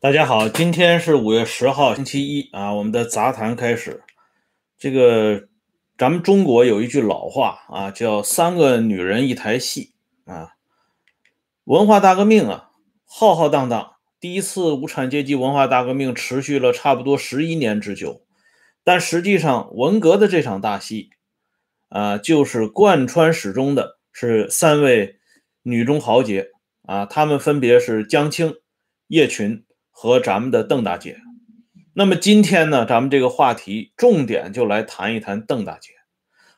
大家好，今天是五月十号，星期一啊。我们的杂谈开始。这个咱们中国有一句老话啊，叫“三个女人一台戏”啊。文化大革命啊，浩浩荡荡，第一次无产阶级文化大革命持续了差不多十一年之久。但实际上，文革的这场大戏啊，就是贯穿始终的是三位女中豪杰啊，她们分别是江青、叶群。和咱们的邓大姐，那么今天呢，咱们这个话题重点就来谈一谈邓大姐。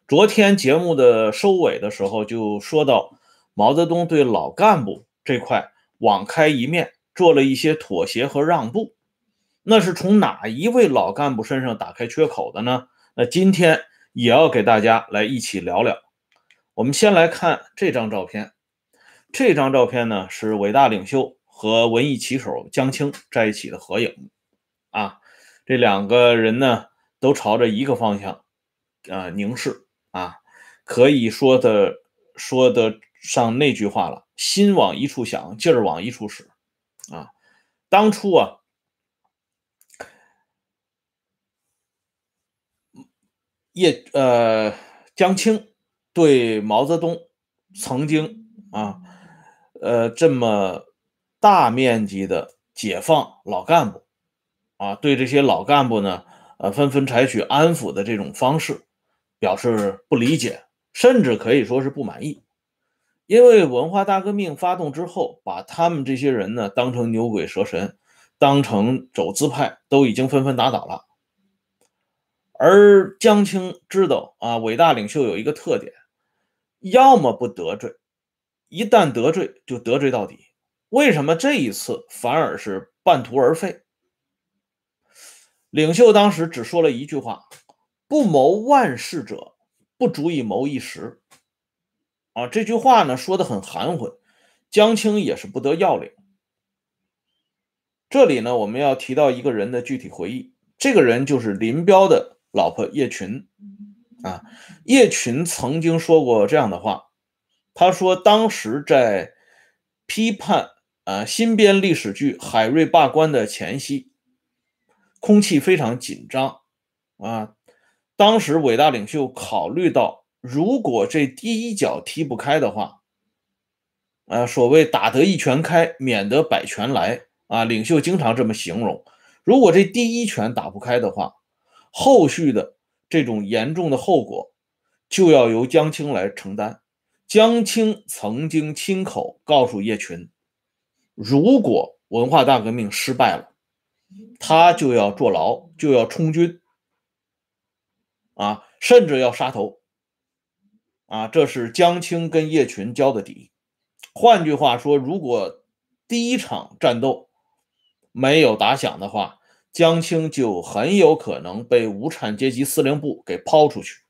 昨天节目的收尾的时候就说到，毛泽东对老干部这块网开一面，做了一些妥协和让步。那是从哪一位老干部身上打开缺口的呢？那今天也要给大家来一起聊聊。我们先来看这张照片，这张照片呢是伟大领袖。和文艺旗手江青在一起的合影，啊，这两个人呢都朝着一个方向，啊，凝视，啊，可以说的说得上那句话了，心往一处想，劲儿往一处使，啊，当初啊，叶呃江青对毛泽东曾经啊，呃这么。大面积的解放老干部，啊，对这些老干部呢，呃，纷纷采取安抚的这种方式，表示不理解，甚至可以说是不满意。因为文化大革命发动之后，把他们这些人呢当成牛鬼蛇神，当成走资派，都已经纷纷打倒了。而江青知道啊，伟大领袖有一个特点，要么不得罪，一旦得罪就得罪到底。为什么这一次反而是半途而废？领袖当时只说了一句话：“不谋万世者，不足以谋一时。”啊，这句话呢说的很含混，江青也是不得要领。这里呢，我们要提到一个人的具体回忆，这个人就是林彪的老婆叶群。啊，叶群曾经说过这样的话，他说当时在批判。啊，新编历史剧《海瑞罢官》的前夕，空气非常紧张。啊，当时伟大领袖考虑到，如果这第一脚踢不开的话，啊，所谓打得一拳开，免得百拳来。啊，领袖经常这么形容。如果这第一拳打不开的话，后续的这种严重的后果就要由江青来承担。江青曾经亲口告诉叶群。如果文化大革命失败了，他就要坐牢，就要充军，啊，甚至要杀头，啊，这是江青跟叶群交的底。换句话说，如果第一场战斗没有打响的话，江青就很有可能被无产阶级司令部给抛出去，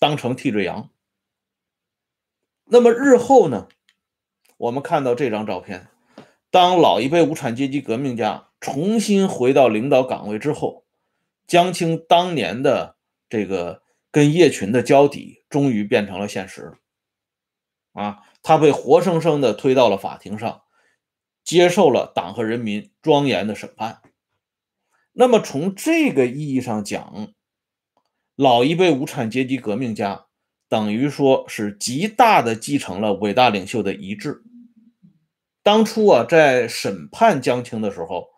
当成替罪羊。那么日后呢？我们看到这张照片。当老一辈无产阶级革命家重新回到领导岗位之后，江青当年的这个跟叶群的交底终于变成了现实。啊，他被活生生的推到了法庭上，接受了党和人民庄严的审判。那么从这个意义上讲，老一辈无产阶级革命家等于说是极大的继承了伟大领袖的遗志。当初啊，在审判江青的时候，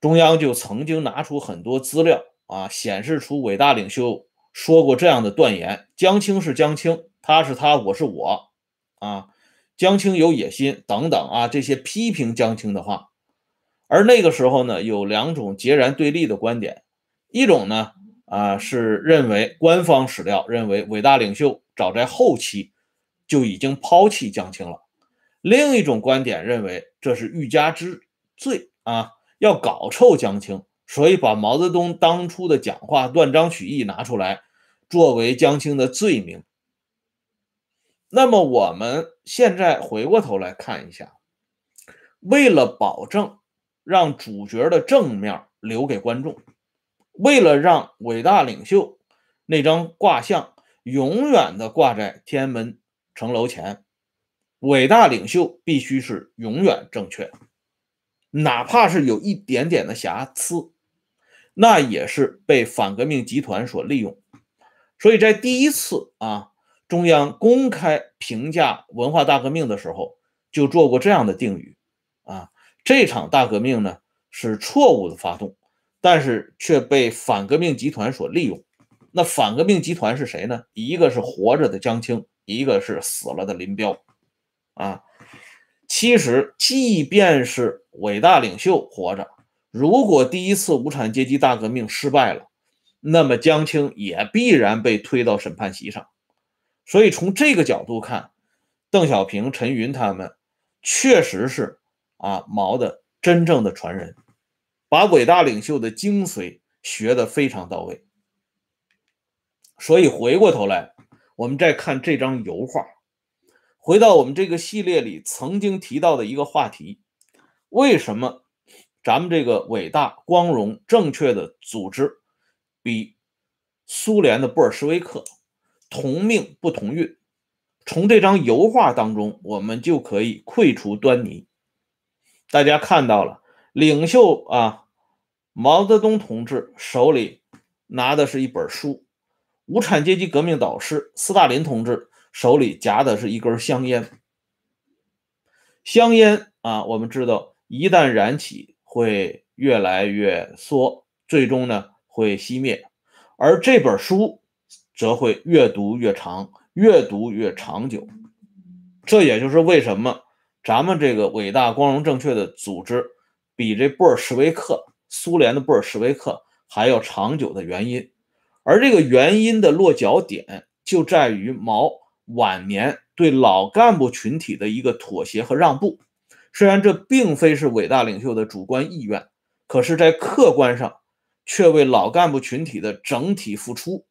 中央就曾经拿出很多资料啊，显示出伟大领袖说过这样的断言：江青是江青，他是他，我是我，啊，江青有野心等等啊，这些批评江青的话。而那个时候呢，有两种截然对立的观点，一种呢，啊，是认为官方史料认为伟大领袖早在后期就已经抛弃江青了。另一种观点认为这是欲加之罪啊，要搞臭江青，所以把毛泽东当初的讲话断章取义拿出来，作为江青的罪名。那么我们现在回过头来看一下，为了保证让主角的正面留给观众，为了让伟大领袖那张卦象永远的挂在天安门城楼前。伟大领袖必须是永远正确哪怕是有一点点的瑕疵，那也是被反革命集团所利用。所以在第一次啊，中央公开评价文化大革命的时候，就做过这样的定语啊：这场大革命呢是错误的发动，但是却被反革命集团所利用。那反革命集团是谁呢？一个是活着的江青，一个是死了的林彪啊。其实，即便是伟大领袖活着，如果第一次无产阶级大革命失败了，那么江青也必然被推到审判席上。所以，从这个角度看，邓小平、陈云他们确实是啊毛的真正的传人，把伟大领袖的精髓学得非常到位。所以，回过头来，我们再看这张油画。回到我们这个系列里曾经提到的一个话题，为什么咱们这个伟大、光荣、正确的组织比苏联的布尔什维克同命不同运？从这张油画当中，我们就可以窥出端倪。大家看到了，领袖啊，毛泽东同志手里拿的是一本书，无产阶级革命导师斯大林同志。手里夹的是一根香烟，香烟啊，我们知道一旦燃起会越来越缩，最终呢会熄灭，而这本书则会越读越长，越读越长久。这也就是为什么咱们这个伟大、光荣、正确的组织比这布尔什维克、苏联的布尔什维克还要长久的原因。而这个原因的落脚点就在于毛。晚年对老干部群体的一个妥协和让步，虽然这并非是伟大领袖的主观意愿，可是，在客观上却为老干部群体的整体付出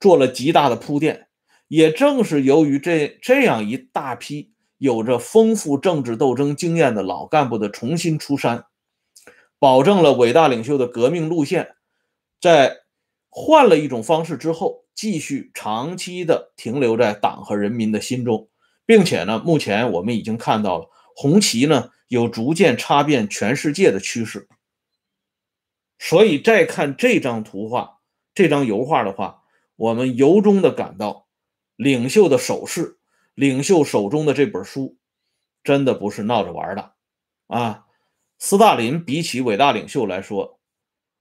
做了极大的铺垫。也正是由于这这样一大批有着丰富政治斗争经验的老干部的重新出山，保证了伟大领袖的革命路线在换了一种方式之后。继续长期的停留在党和人民的心中，并且呢，目前我们已经看到了红旗呢有逐渐插遍全世界的趋势。所以再看这张图画、这张油画的话，我们由衷的感到，领袖的手势、领袖手中的这本书，真的不是闹着玩的啊！斯大林比起伟大领袖来说，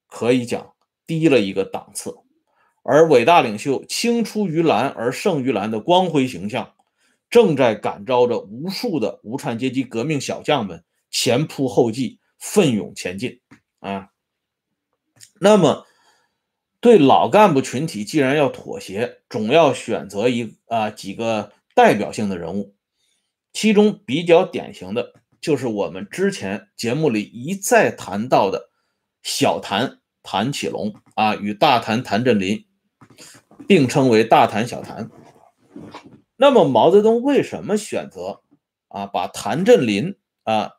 可以讲低了一个档次。而伟大领袖青出于蓝而胜于蓝的光辉形象，正在感召着无数的无产阶级革命小将们前仆后继、奋勇前进啊！那么，对老干部群体，既然要妥协，总要选择一啊几个代表性的人物，其中比较典型的就是我们之前节目里一再谈到的小谭谭启龙啊，与大谭谭震林。并称为大谭小谭。那么毛泽东为什么选择啊把谭震林啊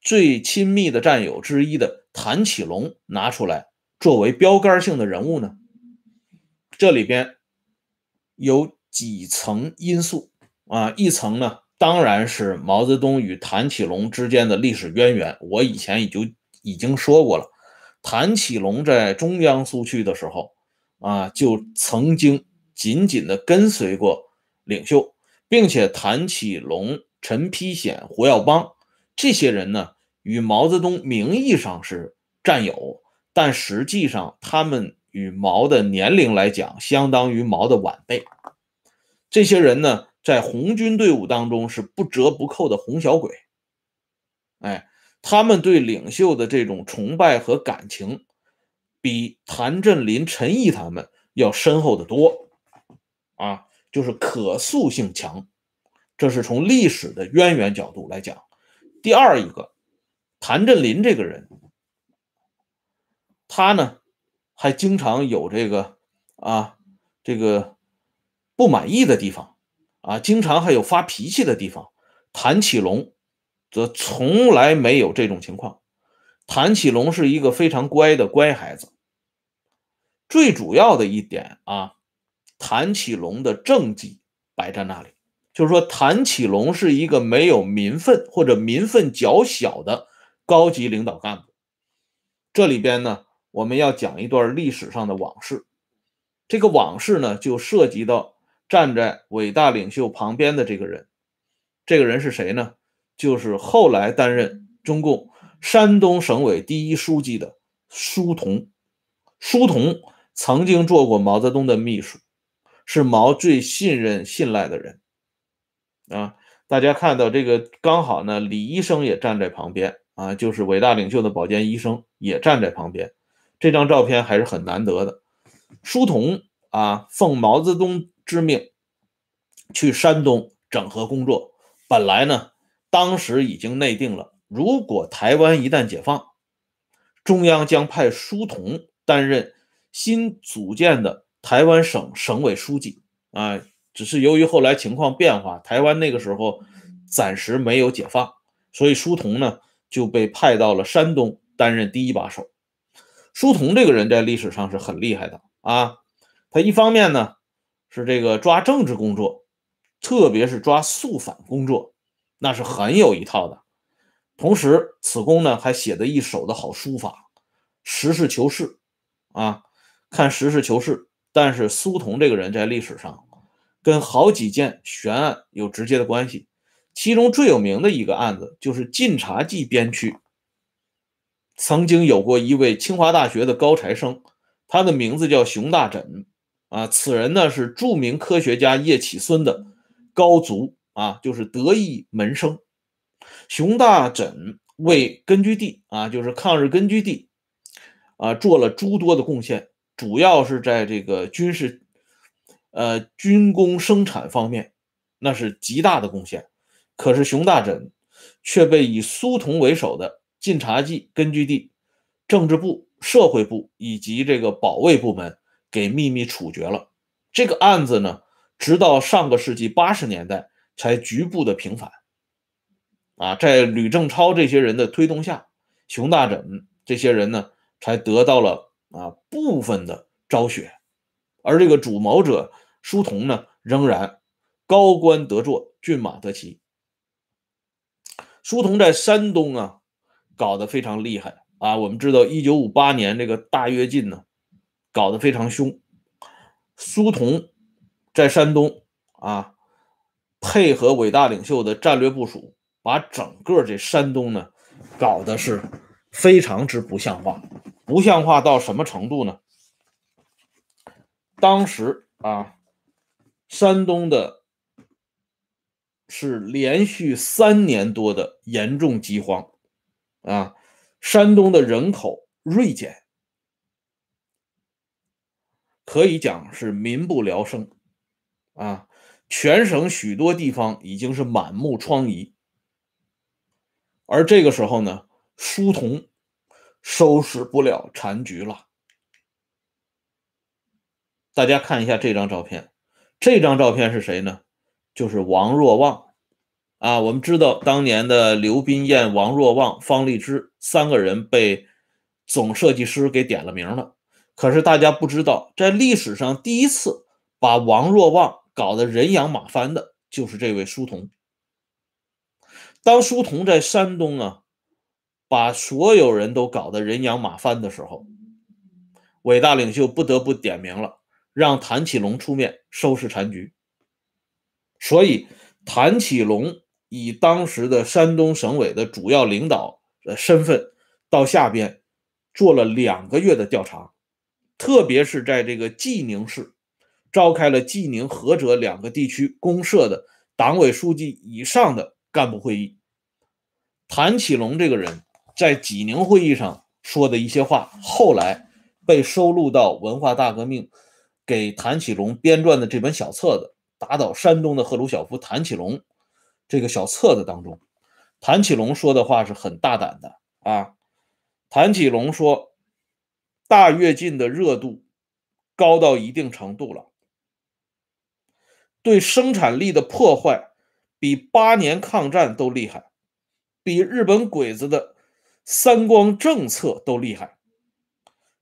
最亲密的战友之一的谭启龙拿出来作为标杆性的人物呢？这里边有几层因素啊，一层呢当然是毛泽东与谭启龙之间的历史渊源。我以前已经已经说过了，谭启龙在中央苏区的时候。啊，就曾经紧紧地跟随过领袖，并且谭启龙、陈丕显、胡耀邦这些人呢，与毛泽东名义上是战友，但实际上他们与毛的年龄来讲，相当于毛的晚辈。这些人呢，在红军队伍当中是不折不扣的红小鬼。哎，他们对领袖的这种崇拜和感情。比谭震林、陈毅他们要深厚的多，啊，就是可塑性强，这是从历史的渊源角度来讲。第二一个，谭震林这个人，他呢还经常有这个啊这个不满意的地方，啊，经常还有发脾气的地方。谭启龙则从来没有这种情况。谭启龙是一个非常乖的乖孩子。最主要的一点啊，谭启龙的政绩摆在那里，就是说谭启龙是一个没有民愤或者民愤较小的高级领导干部。这里边呢，我们要讲一段历史上的往事。这个往事呢，就涉及到站在伟大领袖旁边的这个人。这个人是谁呢？就是后来担任中共山东省委第一书记的舒同。舒同曾经做过毛泽东的秘书，是毛最信任信赖的人。啊，大家看到这个，刚好呢，李医生也站在旁边啊，就是伟大领袖的保健医生也站在旁边。这张照片还是很难得的。舒同啊，奉毛泽东之命去山东整合工作。本来呢，当时已经内定了，如果台湾一旦解放，中央将派舒同担任新组建的台湾省省委书记啊。只是由于后来情况变化，台湾那个时候暂时没有解放，所以舒同呢就被派到了山东担任第一把手。舒同这个人在历史上是很厉害的啊，他一方面呢是这个抓政治工作，特别是抓肃反工作，那是很有一套的。同时，此公呢还写得一手的好书法，实事求是啊，看实事求是。但是苏童这个人在历史上。跟好几件悬案有直接的关系，其中最有名的一个案子就是晋察冀边区，曾经有过一位清华大学的高材生，他的名字叫熊大枕，啊，此人呢是著名科学家叶企孙的高足啊，就是得意门生。熊大枕为根据地啊，就是抗日根据地啊，做了诸多的贡献，主要是在这个军事。呃，军工生产方面，那是极大的贡献。可是熊大枕却被以苏童为首的晋察冀根据地政治部、社会部以及这个保卫部门给秘密处决了。这个案子呢，直到上个世纪八十年代才局部的平反。啊，在吕正超这些人的推动下，熊大枕这些人呢，才得到了啊部分的昭雪。而这个主谋者舒同呢，仍然高官得坐，骏马得骑。舒同在山东啊，搞得非常厉害啊。我们知道，一九五八年这个大跃进呢，搞得非常凶。舒同在山东啊，配合伟大领袖的战略部署，把整个这山东呢，搞得是非常之不像话。不像话到什么程度呢？当时啊，山东的是连续三年多的严重饥荒，啊，山东的人口锐减，可以讲是民不聊生，啊，全省许多地方已经是满目疮痍，而这个时候呢，书童收拾不了残局了。大家看一下这张照片，这张照片是谁呢？就是王若望啊。我们知道当年的刘斌彦、王若望、方励之三个人被总设计师给点了名了。可是大家不知道，在历史上第一次把王若望搞得人仰马翻的，就是这位书童。当书童在山东啊，把所有人都搞得人仰马翻的时候，伟大领袖不得不点名了。让谭启龙出面收拾残局，所以谭启龙以当时的山东省委的主要领导的身份，到下边做了两个月的调查，特别是在这个济宁市，召开了济宁、菏泽两个地区公社的党委书记以上的干部会议。谭启龙这个人，在济宁会议上说的一些话，后来被收录到文化大革命。给谭启龙编撰的这本小册子《打倒山东的赫鲁晓夫》，谭启龙这个小册子当中，谭启龙说的话是很大胆的啊。谭启龙说，大跃进的热度高到一定程度了，对生产力的破坏比八年抗战都厉害，比日本鬼子的三光政策都厉害。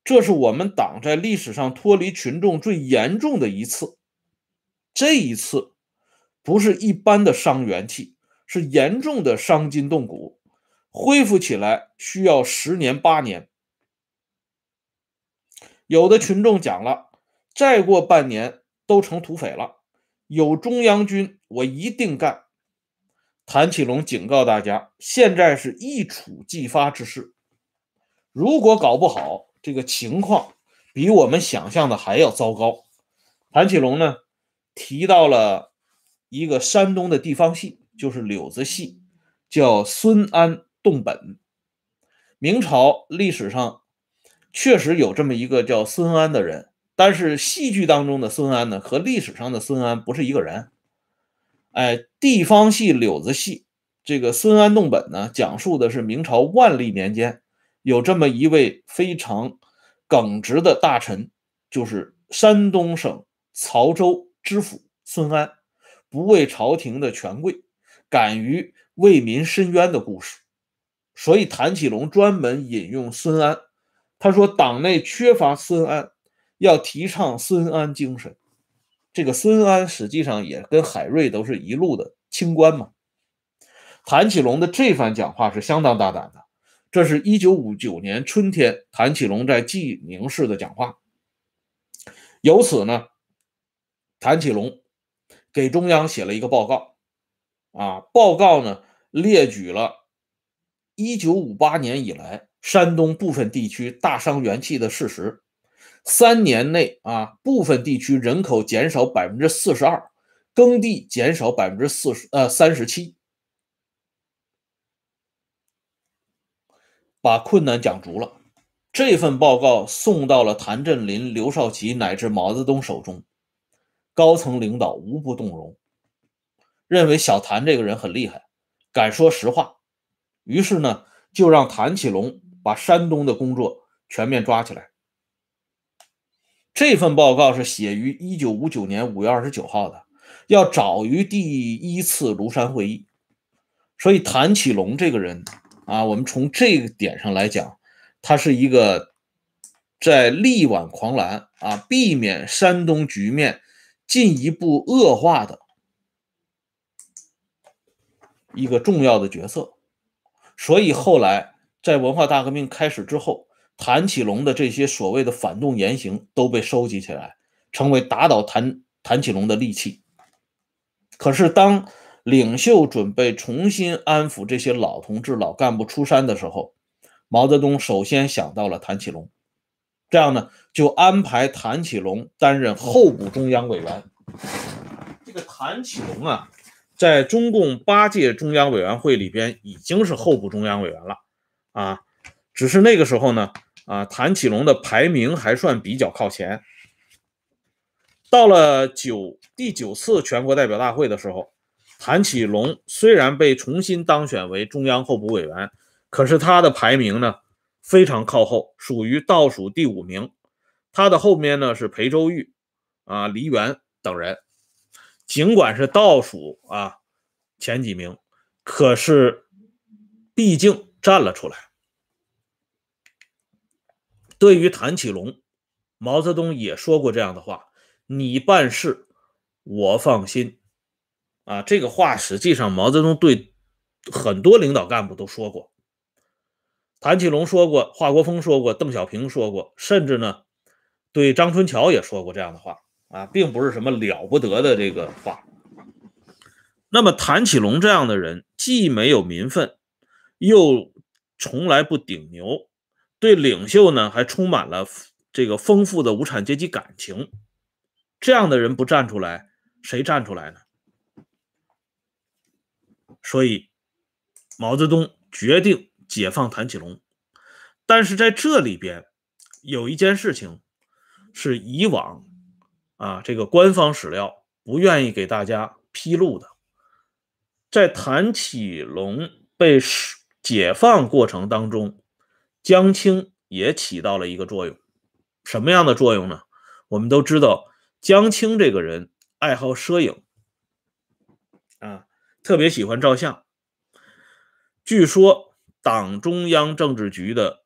这是我们党在历史上脱离群众最严重的一次。这一次不是一般的伤元气，是严重的伤筋动骨，恢复起来需要十年八年。有的群众讲了，再过半年都成土匪了，有中央军我一定干。谭启龙警告大家，现在是一触即发之势，如果搞不好，这个情况比我们想象的还要糟糕。谭启龙呢，提到了一个山东的地方戏，就是柳子戏，叫孙安洞本。明朝历史上确实有这么一个叫孙安的人，但是戏剧当中的孙安呢，和历史上的孙安不是一个人。哎，地方戏柳子戏，这个孙安洞本呢，讲述的是明朝万历年间有这么一位非常耿直的大臣，就是山东省曹州知府孙安，不畏朝廷的权贵，敢于为民伸冤的故事。所以谭启龙专门引用孙安，他说党内缺乏孙安，要提倡孙安精神。这个孙安实际上也跟海瑞都是一路的清官嘛。谭启龙的这番讲话是相当大胆的，这是一九五九年春天谭启龙在济宁市的讲话。由此呢，谭启龙给中央写了一个报告，啊，报告呢列举了一九五八年以来山东部分地区大伤元气的事实。三年内啊，部分地区人口减少百分之四十二，耕地减少百分之四十呃三十七，把困难讲足了。这份报告送到了谭震林、刘少奇乃至毛泽东手中，高层领导无不动容，认为小谭这个人很厉害，敢说实话。于是呢，就让谭启龙把山东的工作全面抓起来。这份报告是写于一九五九年五月二十九号的，要早于第一次庐山会议，所以谭启龙这个人啊，我们从这个点上来讲，他是一个在力挽狂澜啊，避免山东局面进一步恶化的一个重要的角色。所以后来在文化大革命开始之后。谭启龙的这些所谓的反动言行都被收集起来，成为打倒谭谭启龙的利器。可是，当领袖准备重新安抚这些老同志、老干部出山的时候，毛泽东首先想到了谭启龙，这样呢，就安排谭启龙担任候补中央委员。这个谭启龙啊，在中共八届中央委员会里边已经是候补中央委员了啊，只是那个时候呢。啊，谭启龙的排名还算比较靠前。到了九第九次全国代表大会的时候，谭启龙虽然被重新当选为中央候补委员，可是他的排名呢非常靠后，属于倒数第五名。他的后面呢是裴周玉、啊黎元等人。尽管是倒数啊前几名，可是毕竟站了出来。对于谭启龙，毛泽东也说过这样的话：“你办事，我放心。”啊，这个话实际上毛泽东对很多领导干部都说过。谭启龙说过，华国锋说过，邓小平说过，甚至呢，对张春桥也说过这样的话。啊，并不是什么了不得的这个话。那么，谭启龙这样的人，既没有民愤，又从来不顶牛。对领袖呢，还充满了这个丰富的无产阶级感情。这样的人不站出来，谁站出来呢？所以，毛泽东决定解放谭启龙。但是在这里边，有一件事情是以往啊这个官方史料不愿意给大家披露的。在谭启龙被解放过程当中。江青也起到了一个作用，什么样的作用呢？我们都知道，江青这个人爱好摄影，啊，特别喜欢照相。据说党中央政治局的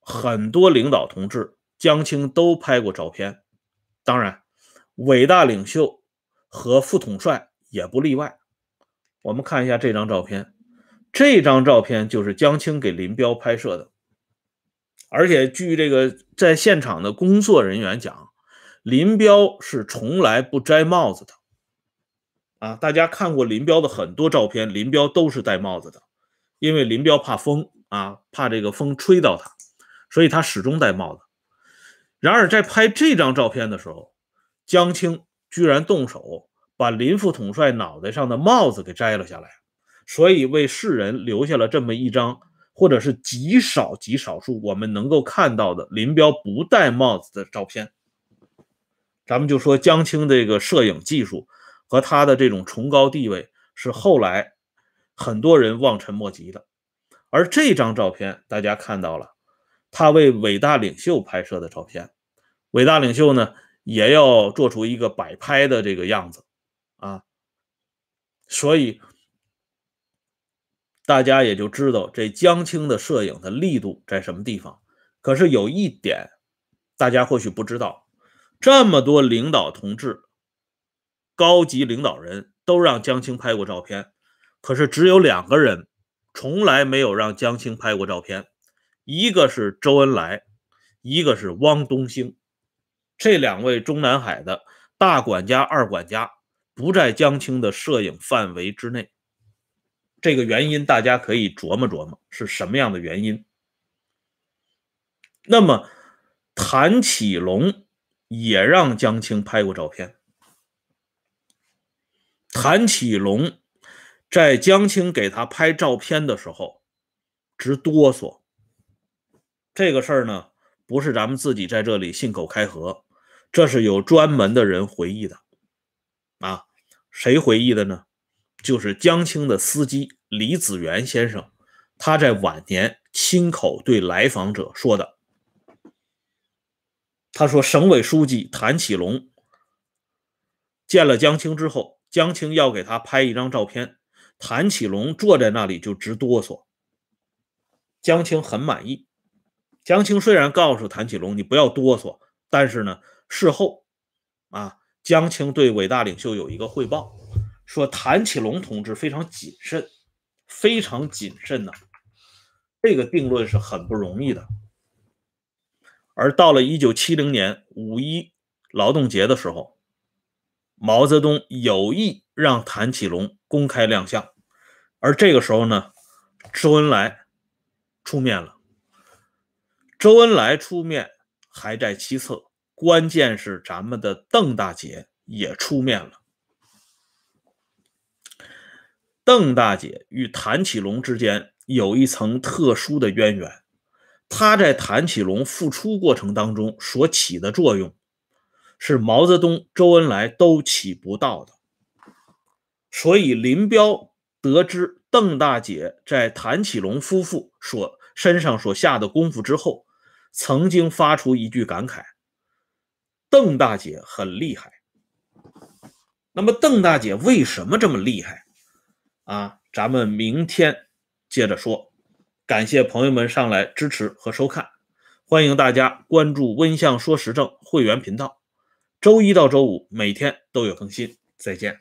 很多领导同志，江青都拍过照片。当然，伟大领袖和副统帅也不例外。我们看一下这张照片，这张照片就是江青给林彪拍摄的，而且据这个在现场的工作人员讲，林彪是从来不摘帽子的。啊，大家看过林彪的很多照片，林彪都是戴帽子的，因为林彪怕风啊，怕这个风吹到他，所以他始终戴帽子。然而在拍这张照片的时候，江青居然动手把林副统帅脑袋上的帽子给摘了下来，所以为世人留下了这么一张，或者是极少极少数我们能够看到的林彪不戴帽子的照片。咱们就说江青这个摄影技术。和他的这种崇高地位是后来很多人望尘莫及的，而这张照片大家看到了，他为伟大领袖拍摄的照片，伟大领袖呢也要做出一个摆拍的这个样子啊，所以大家也就知道这江青的摄影的力度在什么地方。可是有一点大家或许不知道，这么多领导同志。高级领导人都让江青拍过照片，可是只有两个人从来没有让江青拍过照片，一个是周恩来，一个是汪东兴。这两位中南海的大管家、二管家不在江青的摄影范围之内。这个原因大家可以琢磨琢磨是什么样的原因。那么，谭启龙也让江青拍过照片。谭启龙在江青给他拍照片的时候直哆嗦。这个事儿呢，不是咱们自己在这里信口开河，这是有专门的人回忆的。啊，谁回忆的呢？就是江青的司机李子元先生，他在晚年亲口对来访者说的。他说，省委书记谭启龙见了江青之后。江青要给他拍一张照片，谭启龙坐在那里就直哆嗦。江青很满意。江青虽然告诉谭启龙你不要哆嗦，但是呢，事后啊，江青对伟大领袖有一个汇报，说谭启龙同志非常谨慎，非常谨慎呐。这个定论是很不容易的。而到了一九七零年五一劳动节的时候。毛泽东有意让谭启龙公开亮相，而这个时候呢，周恩来出面了。周恩来出面还在其次，关键是咱们的邓大姐也出面了。邓大姐与谭启龙之间有一层特殊的渊源，她在谭启龙复出过程当中所起的作用。是毛泽东、周恩来都起不到的，所以林彪得知邓大姐在谭启龙夫妇所身上所下的功夫之后，曾经发出一句感慨：“邓大姐很厉害。”那么，邓大姐为什么这么厉害？啊，咱们明天接着说。感谢朋友们上来支持和收看，欢迎大家关注“温相说时政”会员频道。周一到周五每天都有更新，再见。